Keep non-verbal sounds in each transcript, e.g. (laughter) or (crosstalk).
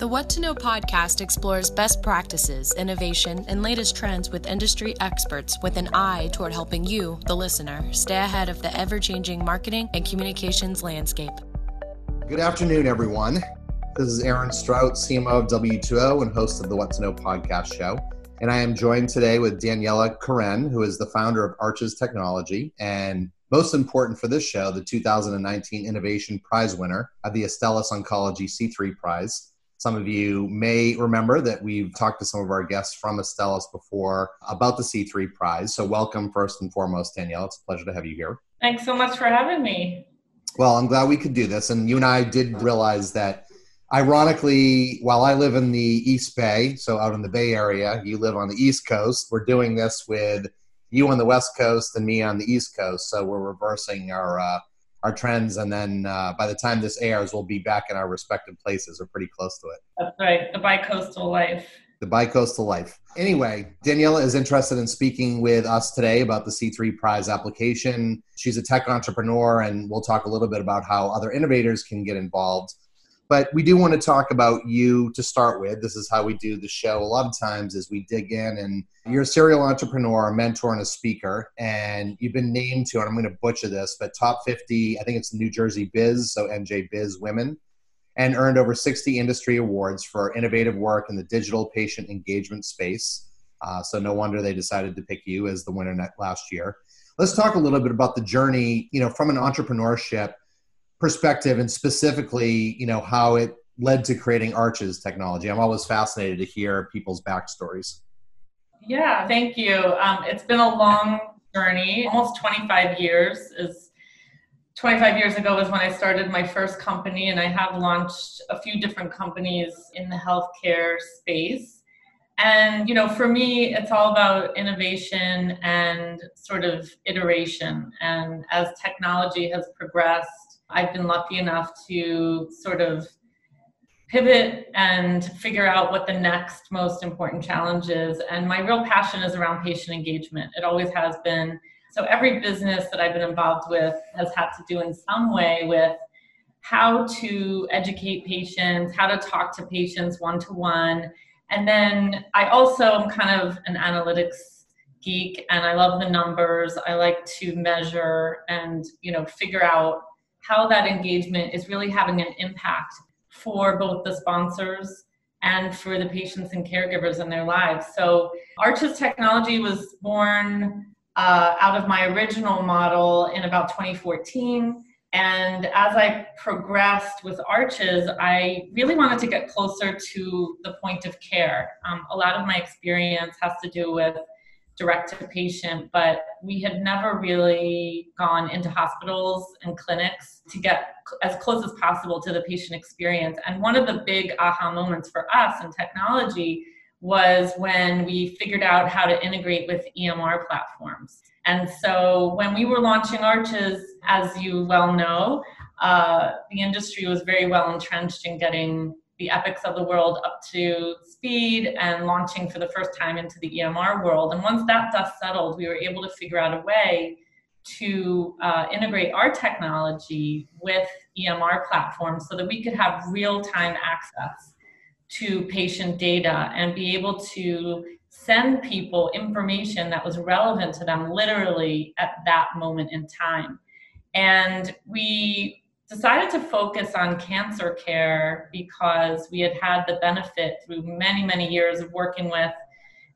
The What to Know podcast explores best practices, innovation, and latest trends with industry experts with an eye toward helping you, the listener, stay ahead of the ever changing marketing and communications landscape. Good afternoon, everyone. This is Aaron Strout, CMO of W2O and host of the What to Know podcast show. And I am joined today with Daniella Koren, who is the founder of Arches Technology and most important for this show, the 2019 Innovation Prize winner of the Astellas Oncology C3 Prize. Some of you may remember that we've talked to some of our guests from Astellas before about the C3 Prize. So, welcome first and foremost, Danielle. It's a pleasure to have you here. Thanks so much for having me. Well, I'm glad we could do this. And you and I did realize that, ironically, while I live in the East Bay, so out in the Bay Area, you live on the East Coast, we're doing this with you on the West Coast and me on the East Coast. So we're reversing our uh, our trends, and then uh, by the time this airs, we'll be back in our respective places or pretty close to it. That's right, the bicoastal life. The bicoastal life. Anyway, Daniella is interested in speaking with us today about the C3 Prize application. She's a tech entrepreneur, and we'll talk a little bit about how other innovators can get involved but we do want to talk about you to start with. This is how we do the show a lot of times is we dig in and you're a serial entrepreneur, a mentor, and a speaker. And you've been named to, and I'm going to butcher this, but top 50, I think it's New Jersey Biz, so NJ Biz Women, and earned over 60 industry awards for innovative work in the digital patient engagement space. Uh, so no wonder they decided to pick you as the winner last year. Let's talk a little bit about the journey, you know, from an entrepreneurship perspective and specifically, you know, how it led to creating Arches technology. I'm always fascinated to hear people's backstories. Yeah, thank you. Um, it's been a long journey, almost 25 years is 25 years ago was when I started my first company, and I have launched a few different companies in the healthcare space. And, you know, for me, it's all about innovation and sort of iteration. And as technology has progressed, I've been lucky enough to sort of pivot and figure out what the next most important challenge is. And my real passion is around patient engagement. It always has been. So every business that I've been involved with has had to do in some way with how to educate patients, how to talk to patients one to one. And then I also am kind of an analytics geek and I love the numbers. I like to measure and, you know, figure out how that engagement is really having an impact for both the sponsors and for the patients and caregivers in their lives. So, Arches Technology was born uh, out of my original model in about 2014. And as I progressed with Arches, I really wanted to get closer to the point of care. Um, a lot of my experience has to do with direct to patient, but we had never really gone into hospitals and clinics to get as close as possible to the patient experience. And one of the big aha moments for us in technology was when we figured out how to integrate with EMR platforms. And so when we were launching Arches, as you well know, uh, the industry was very well entrenched in getting the epics of the world up to speed and launching for the first time into the EMR world. And once that dust settled, we were able to figure out a way to uh, integrate our technology with EMR platforms so that we could have real time access to patient data and be able to send people information that was relevant to them literally at that moment in time. And we decided to focus on cancer care because we had had the benefit through many, many years of working with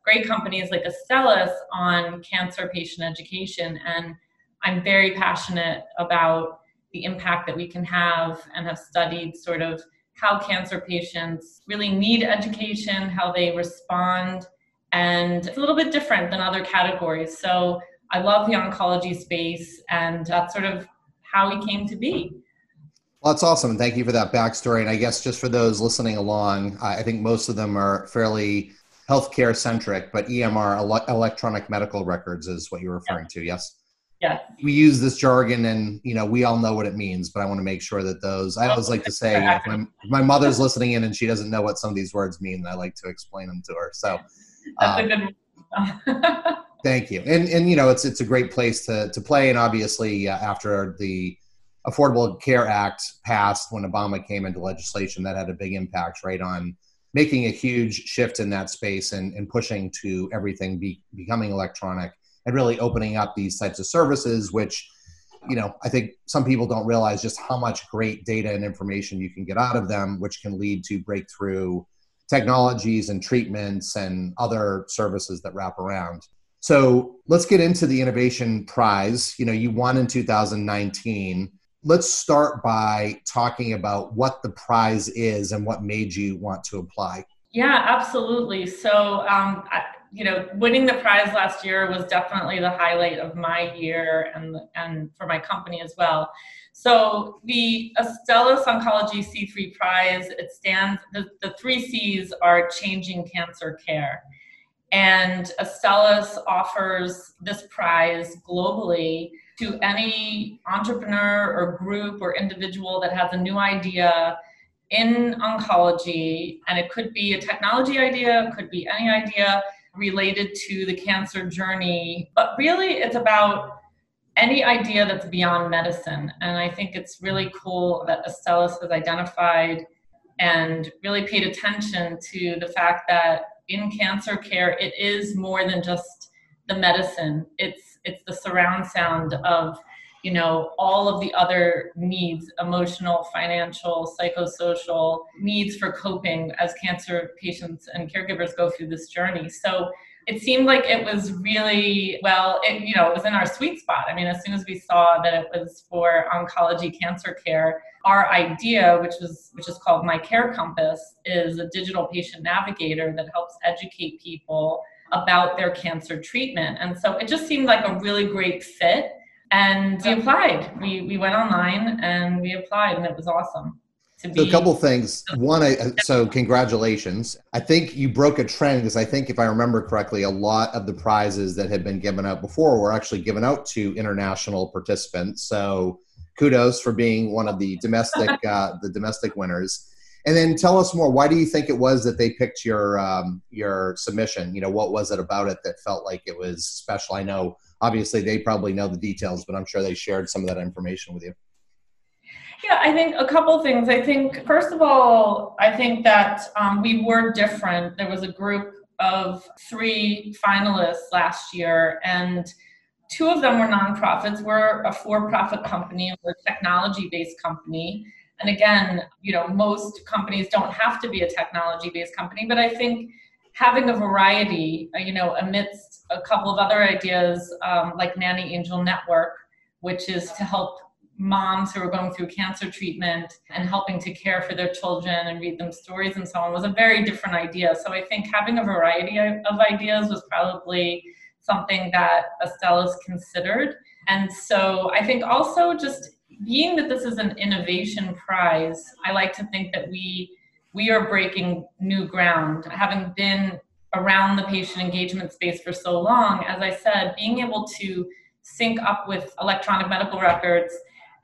great companies like Astellas on cancer patient education. And I'm very passionate about the impact that we can have and have studied sort of how cancer patients really need education, how they respond, and it's a little bit different than other categories. So I love the oncology space, and that's sort of how we came to be. Well, that's awesome. Thank you for that backstory. And I guess just for those listening along, I think most of them are fairly healthcare centric, but EMR, ele- electronic medical records, is what you're referring to. Yes. Yes. We use this jargon, and you know we all know what it means. But I want to make sure that those. I always like to say, if my, if my, mother's listening in and she doesn't know what some of these words mean, I like to explain them to her. So. That's um, a good. (laughs) thank you, and and you know it's it's a great place to to play, and obviously uh, after the Affordable Care Act passed when Obama came into legislation, that had a big impact, right, on making a huge shift in that space and, and pushing to everything be, becoming electronic and really opening up these types of services, which, you know, I think some people don't realize just how much great data and information you can get out of them, which can lead to breakthrough technologies and treatments and other services that wrap around. So let's get into the innovation prize. You know, you won in 2019 let's start by talking about what the prize is and what made you want to apply. Yeah, absolutely. So, um, I, you know, winning the prize last year was definitely the highlight of my year and and for my company as well. So the Astellas Oncology C3 Prize, it stands, the, the three C's are changing cancer care. And Astellas offers this prize globally to any entrepreneur or group or individual that has a new idea in oncology. And it could be a technology idea, it could be any idea related to the cancer journey. But really, it's about any idea that's beyond medicine. And I think it's really cool that Astellas has identified and really paid attention to the fact that in cancer care, it is more than just the medicine. It's it's the surround sound of you know all of the other needs emotional financial psychosocial needs for coping as cancer patients and caregivers go through this journey so it seemed like it was really well it you know it was in our sweet spot i mean as soon as we saw that it was for oncology cancer care our idea which was which is called MyCareCompass is a digital patient navigator that helps educate people about their cancer treatment. And so it just seemed like a really great fit. And we applied. We, we went online and we applied, and it was awesome. So a couple things. One, I, so congratulations. I think you broke a trend because I think, if I remember correctly, a lot of the prizes that had been given out before were actually given out to international participants. So kudos for being one of the domestic (laughs) uh, the domestic winners. And then tell us more. Why do you think it was that they picked your um, your submission? You know, what was it about it that felt like it was special? I know, obviously, they probably know the details, but I'm sure they shared some of that information with you. Yeah, I think a couple things. I think first of all, I think that um, we were different. There was a group of three finalists last year, and two of them were nonprofits. We're a for-profit company. We're a technology-based company and again, you know, most companies don't have to be a technology based company, but I think having a variety, uh, you know, amidst a couple of other ideas um, like Nanny Angel Network, which is to help moms who are going through cancer treatment and helping to care for their children and read them stories and so on was a very different idea. So I think having a variety of ideas was probably something that Astellas considered. And so I think also just being that this is an innovation prize, I like to think that we we are breaking new ground. Having been around the patient engagement space for so long, as I said, being able to sync up with electronic medical records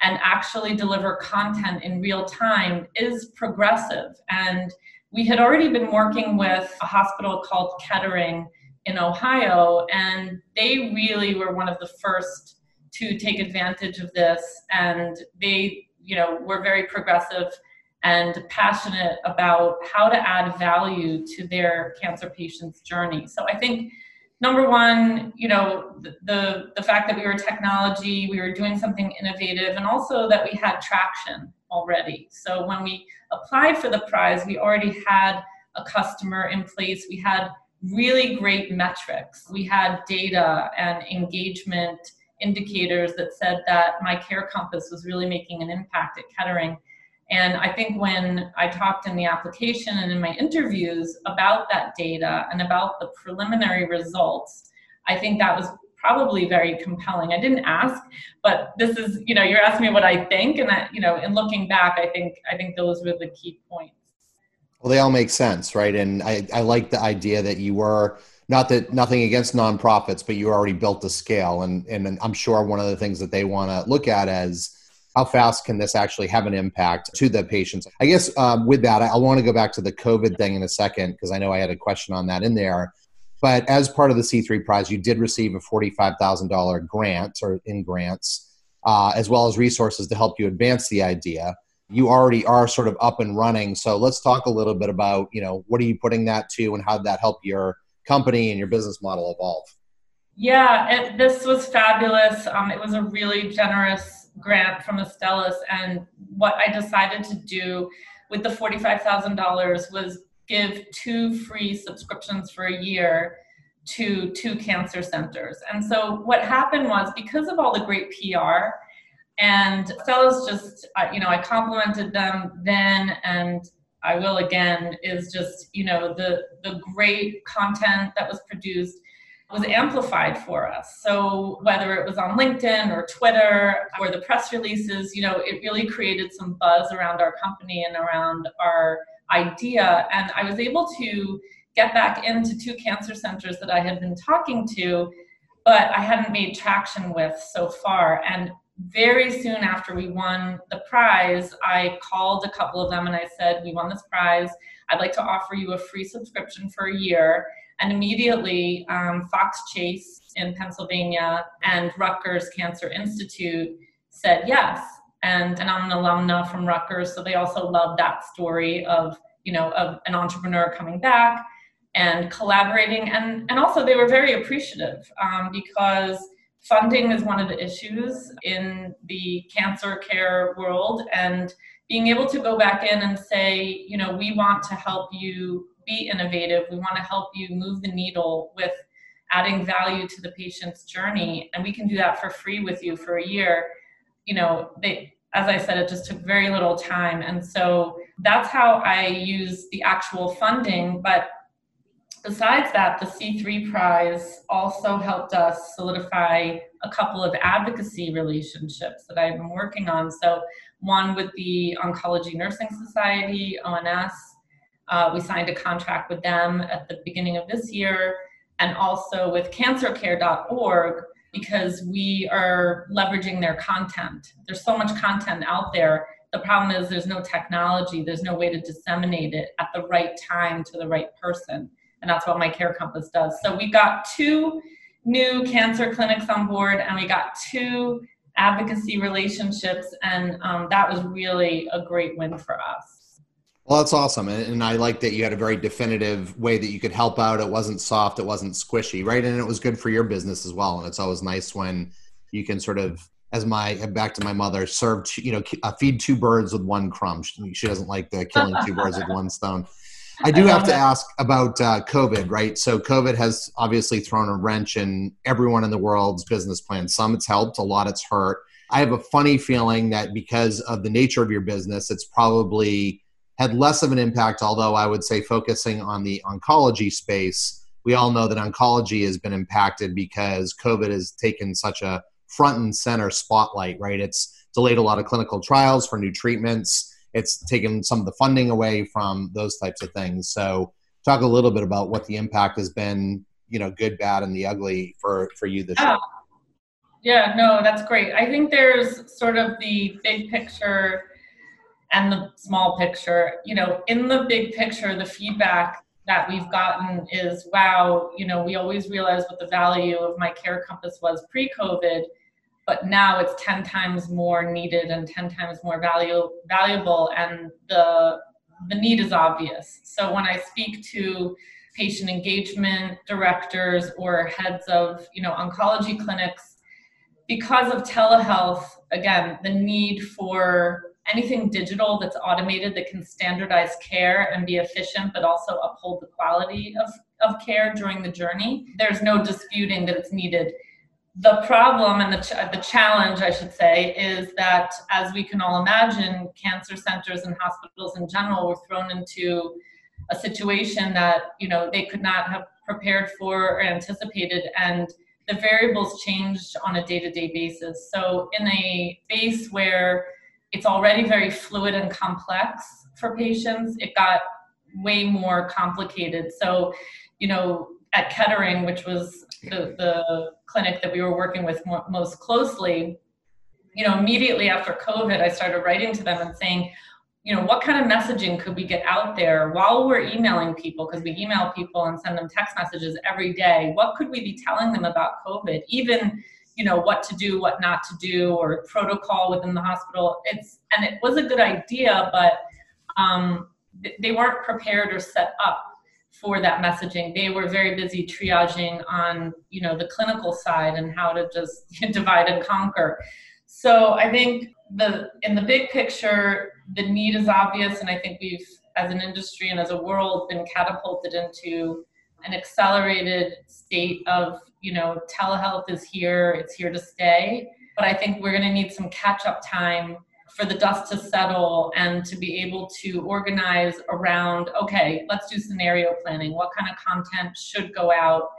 and actually deliver content in real time is progressive. And we had already been working with a hospital called Kettering in Ohio, and they really were one of the first to take advantage of this. And they you know were very progressive and passionate about how to add value to their cancer patients journey. So i think number one you know the, the, the fact that we were technology we were doing something innovative and also that we had traction already. So when we applied for the prize we already had a customer in place. We had really great metrics. We had data and engagement indicators that said that MyCareCompass was really making an impact at Kettering. And I think when I talked in the application and in my interviews about that data and about the preliminary results, I think that was probably very compelling. I didn't ask, but this is, you know, you're asking me what I think, and that, you know, in looking back, I think I think those were the key points. Well, they all make sense, right? And I, I like the idea that you were not that nothing against nonprofits, but you already built the scale, and and I'm sure one of the things that they want to look at is how fast can this actually have an impact to the patients. I guess um, with that, I, I want to go back to the COVID thing in a second because I know I had a question on that in there. But as part of the C3 prize, you did receive a $45,000 grant or in grants. uh, as well as resources to help you advance the idea. You already are sort of up and running. So let's talk a little bit about, you know, what are you putting that to and how did that help your company and your business model evolve? Yeah, it, this was fabulous. Um, it was a really generous grant from Astellas. And what I decided to do with the $45,000 was give two free subscriptions for a year to two cancer centers. And so what happened was because of all the great PR, and Astellas just, you know, I complimented them then and I will again, is just, you know, the, the great content that was produced was amplified for us. So whether it was on LinkedIn or Twitter or the press releases, you know, it really created some buzz around our company and around our idea. And I was able to get back into two cancer centers that I had been talking to, but I hadn't made traction with so far. And very soon after we won the prize, I called a couple of them and I said, We won this prize. I'd like to offer you a free subscription for a year. And immediately, um, Fox Chase in Pennsylvania and Rutgers Cancer Institute said yes. And, and I'm an alumna from Rutgers, so they also love that story of, you know, of an entrepreneur coming back and collaborating. And, and also they were very appreciative um, because funding is one of the issues in the cancer care world. And being able to go back in and say, you know, we want to help you be innovative. We want to help you move the needle with adding value to the patient's journey. And we can do that for free with you for a year. You know, they, as I said, it just took very little time. And so that's how I use the actual funding. But besides that, the C3 prize also helped us solidify a couple of advocacy relationships that I've been working on. So, one with the Oncology Nursing Society, ONS. Uh, we signed a contract with them at the beginning of this year, and also with cancercare.org because we are leveraging their content. There's so much content out there. The problem is there's no technology, there's no way to disseminate it at the right time to the right person and that's what MyCareCompass does. So we've got two new cancer clinics on board and we got two advocacy relationships and um, that was really a great win for us. Well that's awesome and i like that you had a very definitive way that you could help out. It wasn't soft it wasn't squishy right? And it was good for your business as well and it's always nice when you can sort of as my back to my mother serve you know uh, feed two birds with one crumb. She, she doesn't like the killing two birds with one stone (laughs) I do I have to that. ask about uh, COVID, right? So COVID has obviously thrown a wrench in everyone in the world's business plan. Some it's helped, a lot it's hurt. I have a funny feeling that because of the nature of your business, it's probably had less of an impact. Although I would say focusing on the oncology space, we all know that oncology has been impacted because COVID has taken such a front and center spotlight, right? It's delayed a lot of clinical trials for new treatments it's taken some of the funding away from those types of things. So talk a little bit about what the impact has been, you know, good, bad, and the ugly for for you this yeah. year. Yeah, no, that's great. I think there's sort of the big picture and the small picture. You know, in the big picture, the feedback that we've gotten is wow, you know, we always realized what the value of MyCareCompass was pre COVID but now it's 10 times more needed and 10 times more value, valuable and the, the need is obvious. So when I speak to patient engagement directors or heads of you know oncology clinics because of telehealth again the need for anything digital that's automated that can standardize care and be efficient but also uphold the quality of, of care during the journey there's no disputing that it's needed the problem and the, ch- the challenge, I should say, is that as we can all imagine, cancer centers and hospitals in general were thrown into a situation that you know they could not have prepared for or anticipated, and the variables changed on a day-to-day basis. So in a space where it's already very fluid and complex for patients, it got way more complicated. So, you know, at Kettering, which was the, the clinic that we were working with more, most closely, you know, immediately after COVID, I started writing to them and saying, you know, what kind of messaging could we get out there while we're emailing people? Because we email people and send them text messages every day. What could we be telling them about COVID? Even, you know what to do what not to do or protocol within the hospital it's and it was a good idea but um, they weren't prepared or set up for that messaging. They were very busy triaging on you know the clinical side and how to just (laughs) divide and conquer. So i think the in the big picture the need is obvious and i think we've as an industry and as a world been catapulted into an accelerated state of you know telehealth is here it's here to stay. But i think we're going to need some catch up time for the dust to settle and to be able to organize around okay let's do scenario planning what kind of content should go out.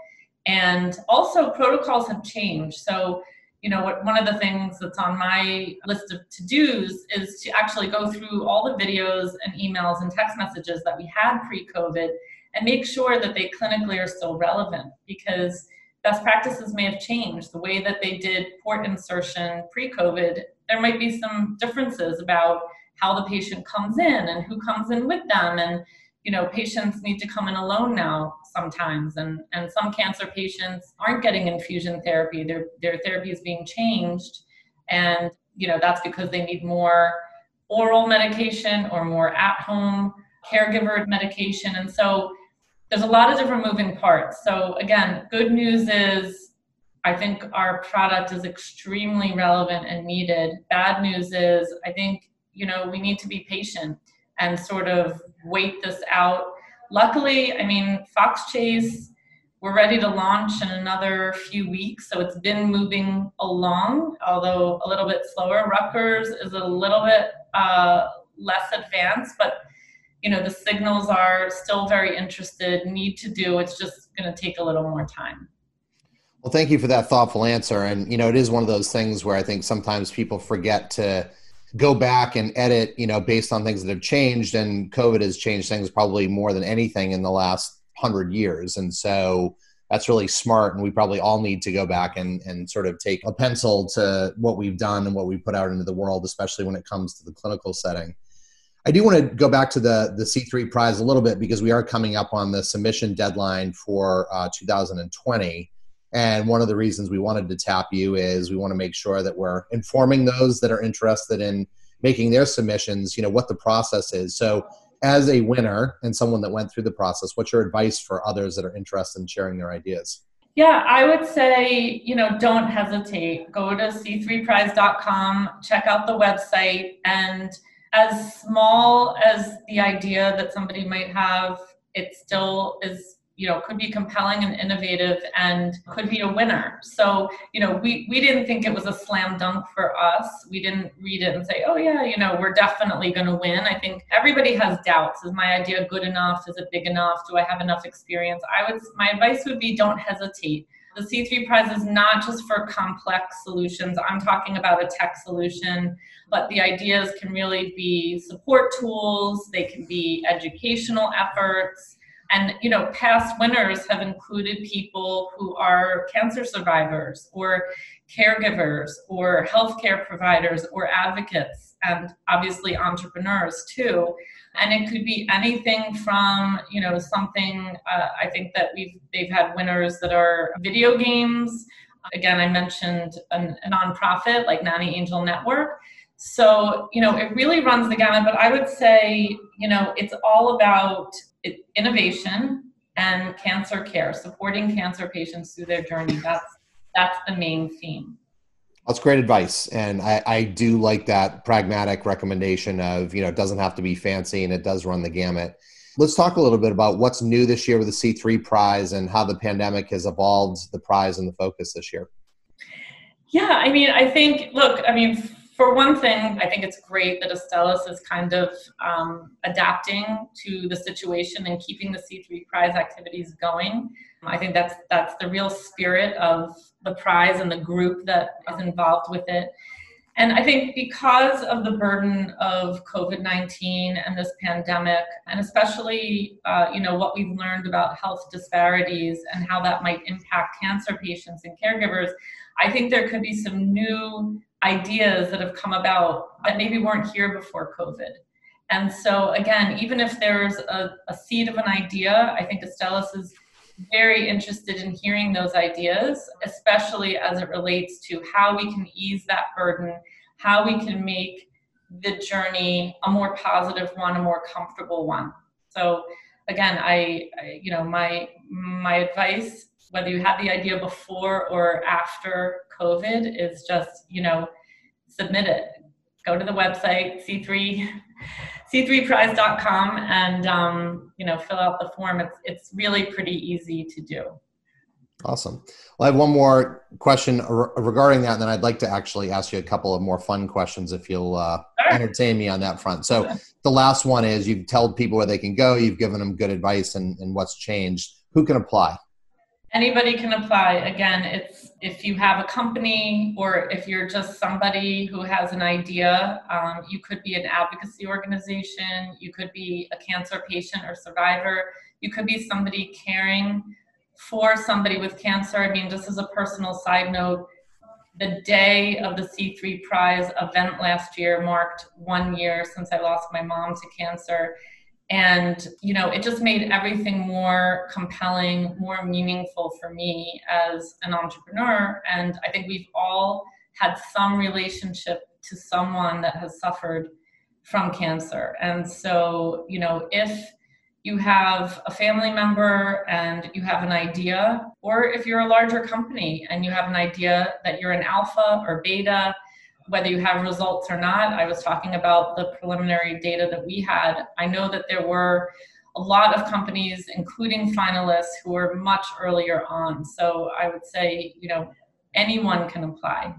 And also protocols have changed. So you know one of the things that's on my list of to-dos is to actually go through all the videos and emails and text messages that we had pre-covid and make sure that they clinically are still relevant because best practices may have changed. The way that they did port insertion pre-covid there might be some differences about how the patient comes in and who comes in with them. And you know patients need to come in alone now sometimes. And and some cancer patients aren't getting infusion therapy. Their their therapy is being changed. And you know that's because they need more oral medication or more at home caregiver medication. And so there's a lot of different moving parts. So again good news is i think our product is extremely relevant and needed bad news is i think you know we need to be patient and sort of wait this out. Luckily, I mean, Fox Chase, we're ready to launch in another few weeks, so it's been moving along, although a little bit slower. Rutgers is a little bit uh, less advanced, but you know the signals are still very interested, need to do. It's just going to take a little more time. Well, thank you for that thoughtful answer. And you know, it is one of those things where I think sometimes people forget to go back and edit, you know, based on things that have changed. And COVID has changed things probably more than anything in the last hundred years. And so that's really smart. And we probably all need to go back and, and sort of take a pencil to what we've done and what we put out into the world, especially when it comes to the clinical setting. I do want to go back to the, the C3 prize a little bit because we are coming up on the submission deadline for uh, 2020. And one of the reasons we wanted to tap you is we want to make sure that we're informing those that are interested in making their submissions, you know, what the process is. So, as a winner and someone that went through the process, what's your advice for others that are interested in sharing their ideas? Yeah, I would say, you know, don't hesitate. Go to c3prize.com, check out the website, and as small as the idea that somebody might have, it still is you know could be compelling and innovative and could be a winner. So you know we we didn't think it was a slam dunk for us. We didn't read it and say oh yeah you know we're definitely going to win. I think everybody has doubts. Is my idea good enough? Is it big enough? Do i have enough experience? I would my advice would be don't hesitate. The C3 prize is not just for complex solutions. I'm talking about a tech solution, but the ideas can really be support tools, they can be educational efforts, and you know, past winners have included people who are cancer survivors or caregivers or healthcare providers or advocates and obviously entrepreneurs too. And it could be anything from you know something uh, i think that we've they've had winners that are video games. Again i mentioned an, a nonprofit like nanny angel network. So you know it really runs the gamut but i would say you know it's all about innovation and cancer care, supporting cancer patients through their journey. That's that's the main theme. That's great advice, and I, I do like that pragmatic recommendation of you know it doesn't have to be fancy and it does run the gamut. Let's talk a little bit about what's new this year with the C3 prize and how the pandemic has evolved the prize and the focus this year. Yeah, I mean, I think, look, I mean, for one thing, I think it's great that Astellas is kind of um, adapting to the situation and keeping the C3 prize activities going. I think that's that's the real spirit of the prize and the group that is involved with it. And I think because of the burden of COVID 19 and this pandemic, and especially uh, you know what we've learned about health disparities and how that might impact cancer patients and caregivers, I think there could be some new ideas that have come about that maybe weren't here before COVID. And so, again, even if there's a, a seed of an idea, I think Astellas is very interested in hearing those ideas, especially as it relates to how we can ease that burden, how we can make the journey a more positive one, a more comfortable one. So again, I, I you know, my my advice, whether you had the idea before or after COVID, is just you know, submit it. Go to the website c3 c3prize.com and um, you know fill out the form. It's it's really pretty easy to do. Awesome. Well, I have one more question regarding that, and then I'd like to actually ask you a couple of more fun questions if you'll uh, entertain me on that front. So, the last one is you've told people where they can go, you've given them good advice and, and what's changed. Who can apply? Anybody can apply. Again, it's if you have a company or if you're just somebody who has an idea, um, you could be an advocacy organization, you could be a cancer patient or survivor, you could be somebody caring for somebody with cancer. I mean, just as a personal side note, the day of the C3 Prize event last year marked one year since I lost my mom to cancer. And, you know, it just made everything more compelling, more meaningful for me as an entrepreneur. And I think we've all had some relationship to someone that has suffered from cancer. And so, you know, if you have a family member and you have an idea, or if you're a larger company and you have an idea that you're an alpha or beta, whether you have results or not. I was talking about the preliminary data that we had. I know that there were a lot of companies, including finalists, who were much earlier on. So I would say, you know, anyone can apply.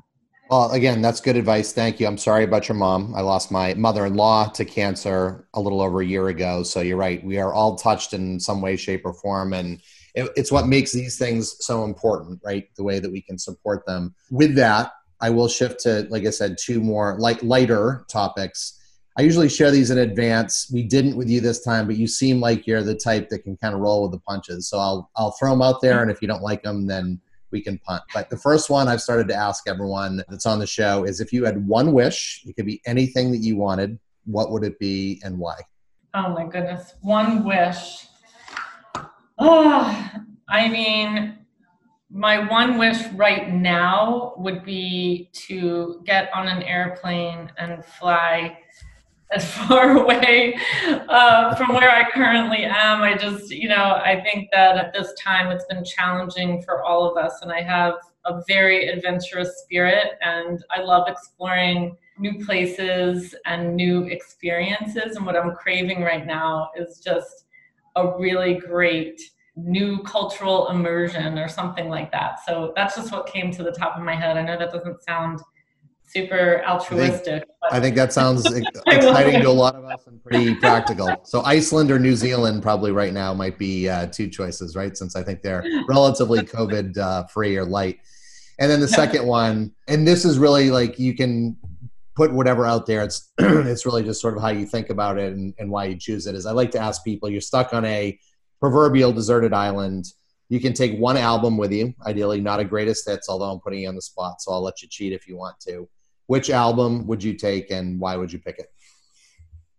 Well, again, that's good advice. Thank you. I'm sorry about your mom. I lost my mother in law to cancer a little over a year ago. So you're right. We are all touched in some way, shape, or form. And it's what makes these things so important, right? The way that we can support them. With that, I will shift to, like I said, two more like lighter topics. I usually share these in advance. We didn't with you this time, but you seem like you're the type that can kind of roll with the punches. So I'll I'll throw them out there, and if you don't like them, then we can punt. But the first one I've started to ask everyone that's on the show is if you had one wish, it could be anything that you wanted, what would it be and why? Oh my goodness. One wish. Oh, I mean, my one wish right now would be to get on an airplane and fly as (laughs) far away uh, from where I currently am. I just, you know, I think that at this time it's been challenging for all of us, and I have a very adventurous spirit, and I love exploring new places and new experiences. And what I'm craving right now is just a really great new cultural immersion or something like that. So that's just what came to the top of my head. I know that doesn't sound super altruistic. I think, I think that sounds (laughs) exciting to a lot of us and pretty practical. So Iceland or New Zealand probably right now might be uh, two choices, right? Since I think they're relatively COVID uh, free or light. And then the second one, and this is really like you can put whatever out there. It's (clears throat) it's really just sort of how you think about it and, and why you choose it. Is I like to ask people: you're stuck on a proverbial deserted island. You can take one album with you, ideally not a greatest hits, although I'm putting you on the spot, so I'll let you cheat if you want to which album would you take and why would you pick it?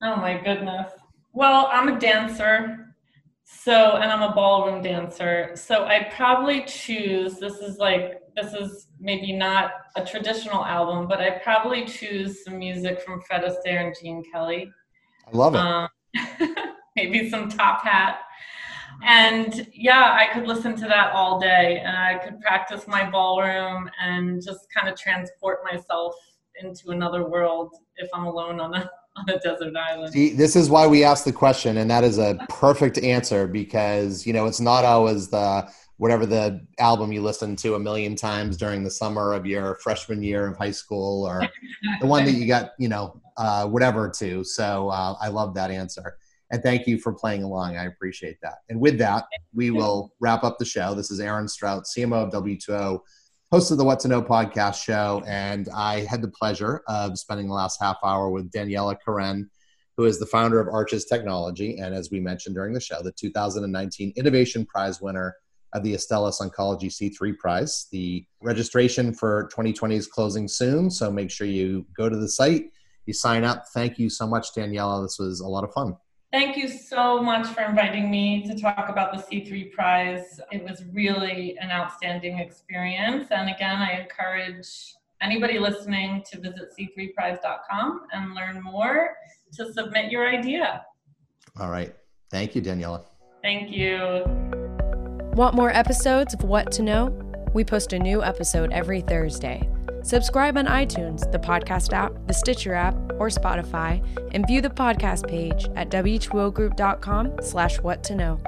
Oh my goodness. Well, I'm a dancer. So, and I'm a ballroom dancer. So I'd probably choose, this is like, this is maybe not a traditional album, but I'd probably choose some music from Fred Astaire and Gene Kelly. I love it. Um, (laughs) maybe some Top Hat. And yeah, I could listen to that all day and I could practice my ballroom and just kind of transport myself into another world if I'm alone on a (laughs) on a desert island. See, this is why we asked the question, and that is a perfect answer because you know it's not always the whatever the album you listened to a million times during the summer of your freshman year of high school, or (laughs) the one that you got you know uh, whatever to. So uh, I love that answer. And thank you for playing along. I appreciate that. And with that, we will wrap up the show. This is Aaron Strout, CMO of W2O host of the What to Know podcast show, and I had the pleasure of spending the last half hour with Daniella Koren, who is the founder of Arches Technology, and as we mentioned during the show, the 2019 Innovation Prize winner of the Astellas Oncology C3 Prize. The registration for 2020 is closing soon, so make sure you go to the site, you sign up. Thank you so much, Daniella. This was a lot of fun. Thank you so much for inviting me to talk about the C3 Prize. It was really an outstanding experience. And again, I encourage anybody listening to visit c3prize.com and learn more to submit your idea. All right. Thank you, Daniella. Thank you. Want more episodes of What to Know? We post a new episode every Thursday. Subscribe on iTunes, the podcast app, the Stitcher app, or Spotify, and view the podcast page at w2ogroup.com slash what to know.